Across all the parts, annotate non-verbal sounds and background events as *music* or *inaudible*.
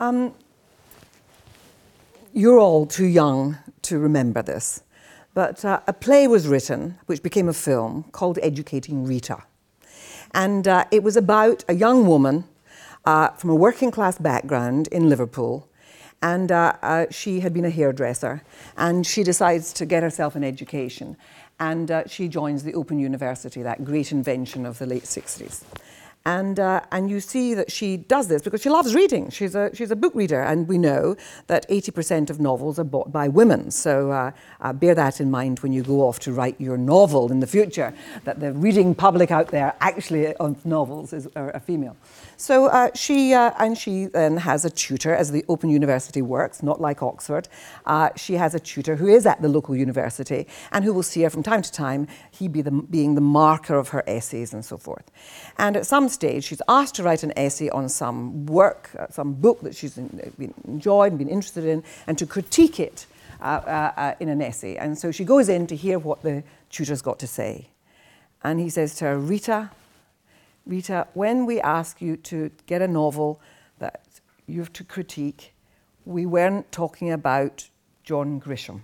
Um, you're all too young to remember this, but uh, a play was written, which became a film, called Educating Rita. And uh, it was about a young woman uh, from a working class background in Liverpool. And uh, uh, she had been a hairdresser, and she decides to get herself an education. And uh, she joins the Open University, that great invention of the late 60s. And, uh, and you see that she does this because she loves reading. She's a, she's a book reader, and we know that 80% of novels are bought by women. So uh, uh, bear that in mind when you go off to write your novel in the future, that the reading public out there actually of novels is, are female. So uh, she, uh, and she then has a tutor, as the Open University works, not like Oxford. Uh, she has a tutor who is at the local university and who will see her from time to time, he be the, being the marker of her essays and so forth. And at some stage, she's asked to write an essay on some work, uh, some book that she's been enjoyed and been interested in, and to critique it uh, uh, uh, in an essay. And so she goes in to hear what the tutor's got to say. And he says to her, Rita, Rita, when we ask you to get a novel that you have to critique, we weren't talking about John Grisham.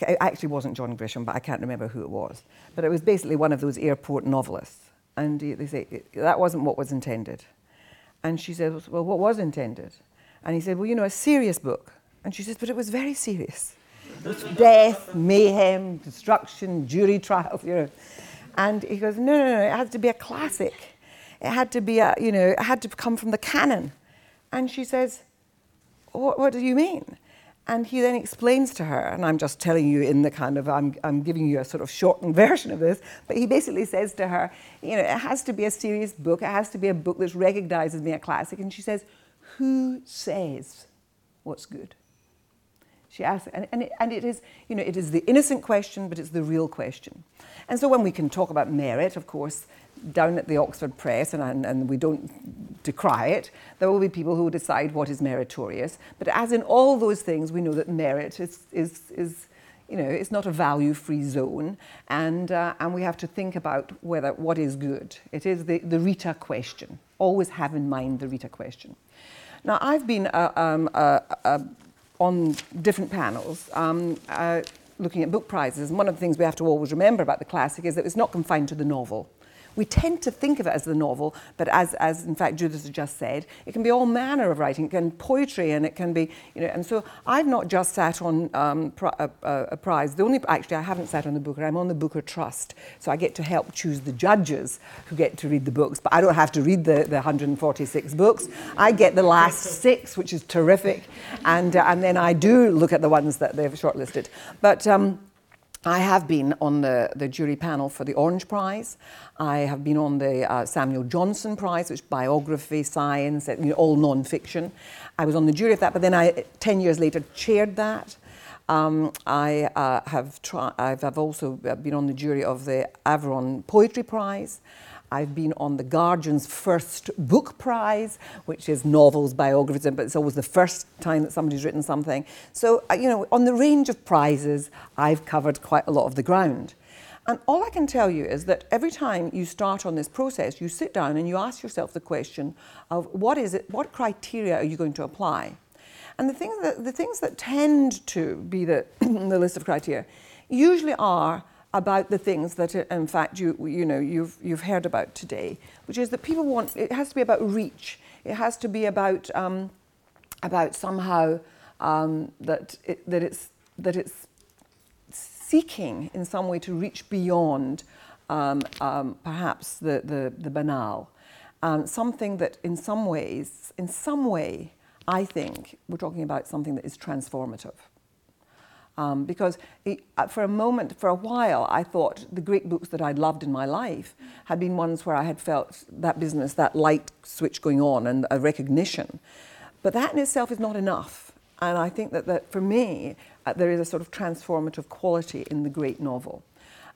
It actually wasn't John Grisham, but I can't remember who it was. But it was basically one of those airport novelists. And they say, that wasn't what was intended. And she says, well, what was intended? And he said, well, you know, a serious book. And she says, but it was very serious. *laughs* Death, mayhem, destruction, jury trials, you know. And he goes, no, no, no, it had to be a classic. It had to be a, you know, it had to come from the canon. And she says, what, what do you mean? And he then explains to her, and I'm just telling you in the kind of, I'm, I'm giving you a sort of shortened *laughs* version of this, but he basically says to her, you know, it has to be a serious book, it has to be a book that's recognized as being a classic. And she says, who says what's good? She asks, and, and, it, and it is, you know, it is the innocent question, but it's the real question. And so when we can talk about merit, of course, down at the Oxford Press, and, and, and we don't decry it, there will be people who will decide what is meritorious. But as in all those things, we know that merit is, is, is you know, it's not a value-free zone, and, uh, and we have to think about whether what is good. It is the, the Rita question. Always have in mind the Rita question. Now, I've been uh, um, uh, uh on different panels um, uh, looking at book prizes. And one of the things we have to always remember about the classic is that it's not confined to the novel we tend to think of it as the novel, but as, as in fact Judith has just said, it can be all manner of writing. It can poetry and it can be, you know, and so I've not just sat on um, a, a, prize. The only, actually, I haven't sat on the Booker. I'm on the Booker Trust. So I get to help choose the judges who get to read the books, but I don't have to read the, the 146 books. I get the last six, which is terrific. And, uh, and then I do look at the ones that they've shortlisted. But, um, I have been on the, the jury panel for the Orange Prize. I have been on the uh, Samuel Johnson Prize, which biography, science, you know, all non-fiction. I was on the jury of that, but then I, 10 years later, chaired that. Um, I uh, have tri- I've, I've also been on the jury of the Arvon Poetry Prize. I've been on the Guardian's first book prize, which is novels, biographies, but it's always the first time that somebody's written something. So, uh, you know, on the range of prizes, I've covered quite a lot of the ground. And all I can tell you is that every time you start on this process, you sit down and you ask yourself the question of what is it, what criteria are you going to apply? And the things that, the things that tend to be the, *clears throat* the list of criteria usually are about the things that, in fact, you, you know, you've, you've heard about today, which is that people want, it has to be about reach. It has to be about, um, about somehow um, that, it, that, it's, that it's seeking in some way to reach beyond um, um perhaps the, the, the banal. Um, something that in some ways, in some way, I think we're talking about something that is transformative. Um, because it, uh, for a moment, for a while, I thought the great books that I'd loved in my life had been ones where I had felt that business, that light switch going on and a recognition. But that in itself is not enough. And I think that, that for me, uh, there is a sort of transformative quality in the great novel.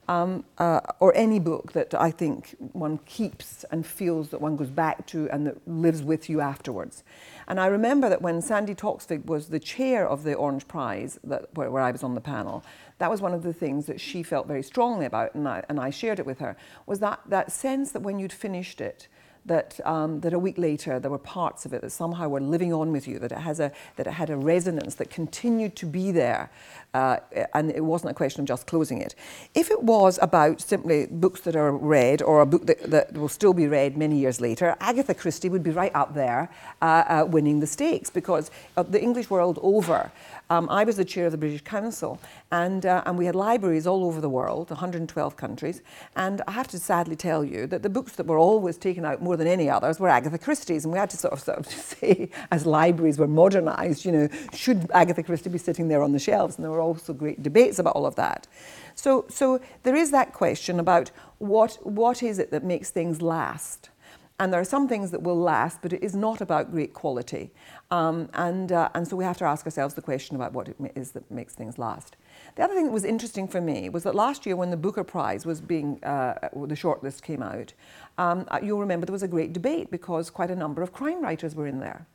Um, uh, or any book that I think one keeps and feels that one goes back to and that lives with you afterwards. And I remember that when Sandi Toksvig was the chair of the Orange Prize, that, where, where I was on the panel, that was one of the things that she felt very strongly about, and I, and I shared it with her, was that, that sense that when you'd finished it, that, um, that a week later there were parts of it that somehow were living on with you, that it, has a, that it had a resonance that continued to be there, uh, and it wasn't a question of just closing it. If it was about simply books that are read or a book that, that will still be read many years later, Agatha Christie would be right up there uh, uh, winning the stakes because the English world over, um, I was the chair of the British Council, and, uh, and we had libraries all over the world, 112 countries. And I have to sadly tell you that the books that were always taken out more than any others were Agatha Christie's. And we had to sort of, sort of *laughs* say, as libraries were modernised, you know, should Agatha Christie be sitting there on the shelves? And there were also great debates about all of that. So, so there is that question about what, what is it that makes things last? And there are some things that will last, but it is not about great quality. Um, and, uh, and so we have to ask ourselves the question about what it is that makes things last. The other thing that was interesting for me was that last year, when the Booker Prize was being, uh, the shortlist came out, um, uh, you'll remember there was a great debate because quite a number of crime writers were in there.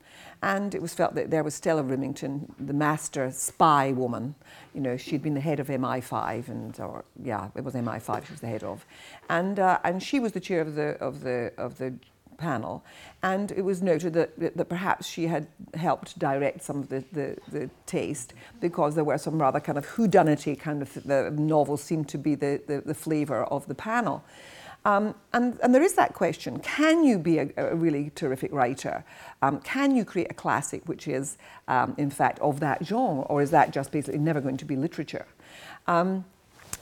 And it was felt that there was Stella Rimington, the master spy woman. You know, she'd been the head of MI5, and or yeah, it was MI5 she was the head of, and uh, and she was the chair of the of the of the panel, and it was noted that, that perhaps she had helped direct some of the, the, the taste because there were some rather kind of whodunity kind of the novels seemed to be the, the, the flavour of the panel. Um, and, and, there is that question can you be a, a really terrific writer? Um, can you create a classic which is, um, in fact, of that genre, or is that just basically never going to be literature?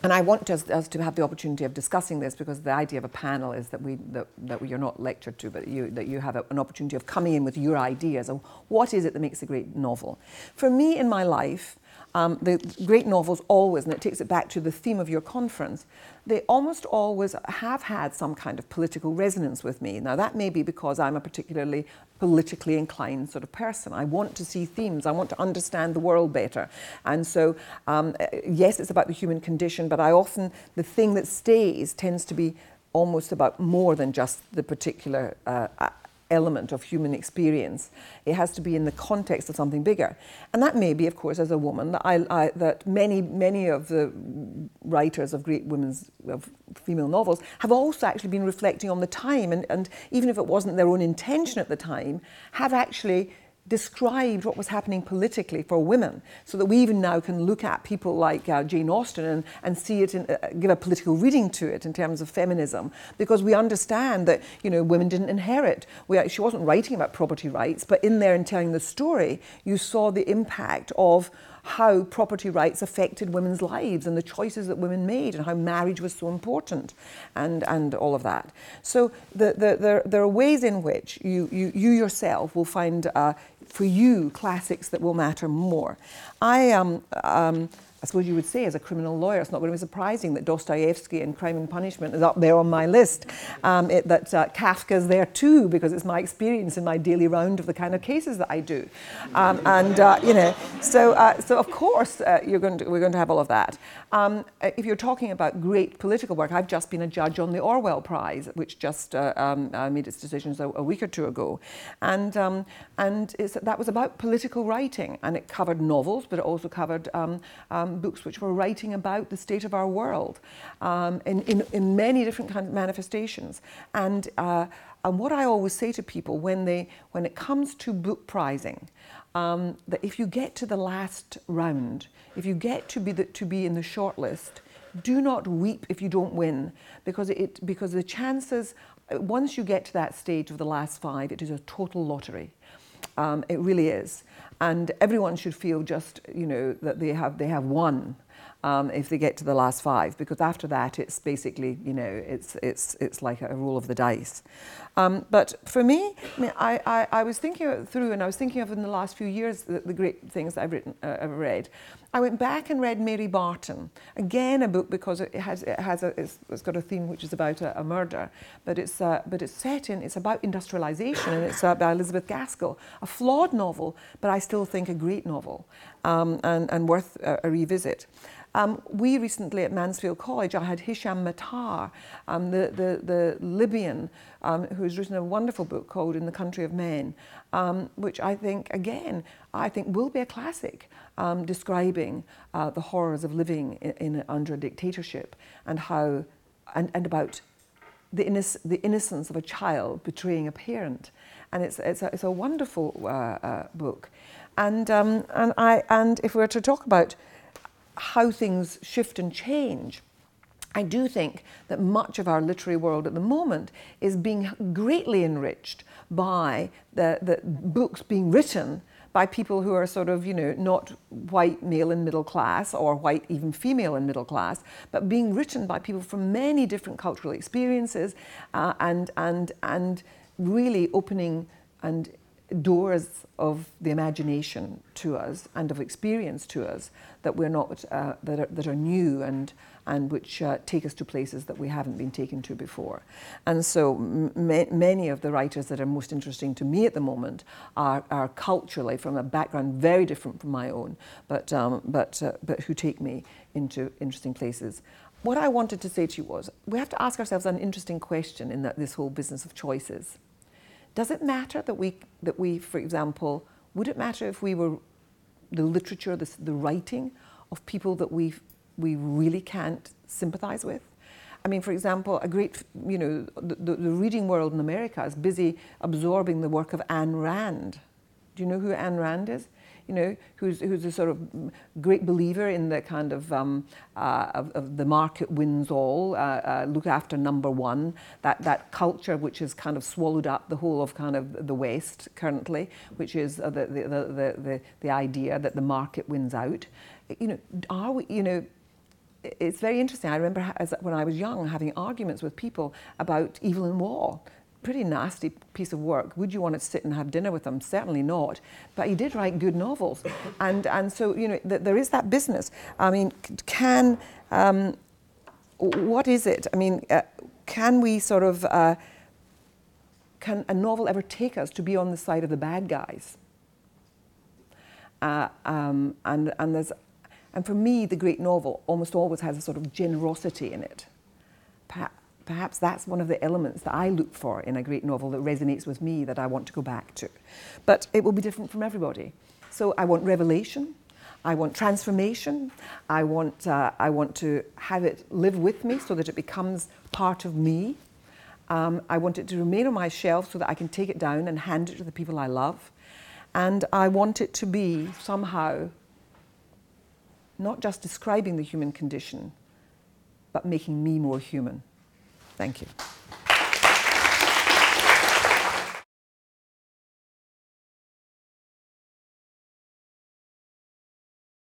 And I want us, us, to have the opportunity of discussing this because the idea of a panel is that we that, that are not lectured to, but you, that you have a, an opportunity of coming in with your ideas of what is it that makes a great novel. For me, in my life, um, the great novels always, and it takes it back to the theme of your conference, they almost always have had some kind of political resonance with me. Now, that may be because I'm a particularly politically inclined sort of person. I want to see themes, I want to understand the world better. And so, um, yes, it's about the human condition, but I often, the thing that stays tends to be almost about more than just the particular uh, element of human experience. It has to be in the context of something bigger. And that may be, of course, as a woman, that, I, I, that many, many of the writers of great women's, of female novels have also actually been reflecting on the time. And, and even if it wasn't their own intention at the time, have actually described what was happening politically for women, so that we even now can look at people like uh, Jane Austen and, and see it, in, uh, give a political reading to it in terms of feminism, because we understand that you know women didn't inherit. We, she wasn't writing about property rights, but in there and telling the story, you saw the impact of how property rights affected women's lives and the choices that women made and how marriage was so important and, and all of that. So the, the, the, there are ways in which you, you, you yourself will find, uh, for you, classics that will matter more. I um, um, I suppose you would say, as a criminal lawyer, it's not going to be surprising that Dostoevsky and Crime and Punishment is up there on my list. Um, it, that uh, Kafka's there too, because it's my experience in my daily round of the kind of cases that I do. Um, and, uh, you know, so, uh, so of course, uh, you're going to, we're going to have all of that. Um, uh, if you're talking about great political work, I've just been a judge on the Orwell Prize, which just uh, um, made its decisions a, a, week or two ago. And, um, and that was about political writing, and it covered novels, but it also covered um, books which were writing about the state of our world um, in, in, in, many different kind of manifestations. And, uh, and what I always say to people when, they, when it comes to book prizing, um, that if you get to the last round, if you get to be, the, to be in the shortlist, do not weep if you don't win, because, it, because the chances, once you get to that stage of the last five, it is a total lottery. Um, it really is. And everyone should feel just, you know, that they have, they have won um, if they get to the last five, because after that it's basically, you know, it's, it's, it's like a roll of the dice. Um, but for me, I, mean, I, I, I, was thinking through, and I was thinking of in the last few years the, the great things I've written, uh, I've read. I went back and read Mary Barton, again a book because it has, it has a, it's, it's got a theme which is about a, a murder, but it's, uh, but it's set in, it's about industrialization, and it's uh, by Elizabeth Gaskell, a flawed novel, but I still think a great novel, um, and, and worth a, a revisit. Um, we recently at Mansfield College, I had Hisham Matar, um, the, the, the, Libyan, um, who's written a wonderful book called In the Country of Men, um, which I think, again, I think will be a classic, um, describing uh, the horrors of living in, in, under a dictatorship and how, and, and about the, innoc- the innocence of a child betraying a parent. And it's, it's, a, it's a wonderful uh, uh, book. And, um, and, I, and if we were to talk about how things shift and change, I do think that much of our literary world at the moment is being greatly enriched by the, the books being written by people who are sort of, you know, not white male and middle class or white even female and middle class, but being written by people from many different cultural experiences uh, and, and, and really opening and doors of the imagination to us and of experience to us that we're not uh, that, are, that are new and and which uh, take us to places that we haven't been taken to before. And so many of the writers that are most interesting to me at the moment are, are culturally from a background very different from my own, but, um, but, uh, but who take me into interesting places. What I wanted to say to you was we have to ask ourselves an interesting question in that, this whole business of choices. Does it matter that we, that we, for example, would it matter if we were the literature, the, the writing of people that we, we really can't sympathize with? I mean, for example, a great, you know, the, the, the reading world in America is busy absorbing the work of Ayn Rand. Do you know who Ayn Rand is? You know, who's, who's a sort of great believer in the kind of, um, uh, of, of, the market wins all, uh, uh, look after number one, that, that culture which has kind of swallowed up the whole of kind of the West currently, which is the, the, the, the, the idea that the market wins out. You know, are we, you know, it's very interesting. I remember as, when I was young having arguments with people about Evelyn Waugh pretty nasty piece of work. Would you want to sit and have dinner with him? Certainly not. But he did write good novels. And, and so, you know, th- there is that business. I mean, can, um, what is it? I mean, uh, can we sort of, uh, can a novel ever take us to be on the side of the bad guys? Uh, um, and, and, there's, and for me, the great novel almost always has a sort of generosity in it. Perhaps, perhaps that's one of the elements that I look for in a great novel that resonates with me that I want to go back to. But it will be different from everybody. So I want revelation. I want transformation. I want, uh, I want to have it live with me so that it becomes part of me. Um, I want it to remain on my shelf so that I can take it down and hand it to the people I love. And I want it to be somehow not just describing the human condition, but making me more human. Thank you.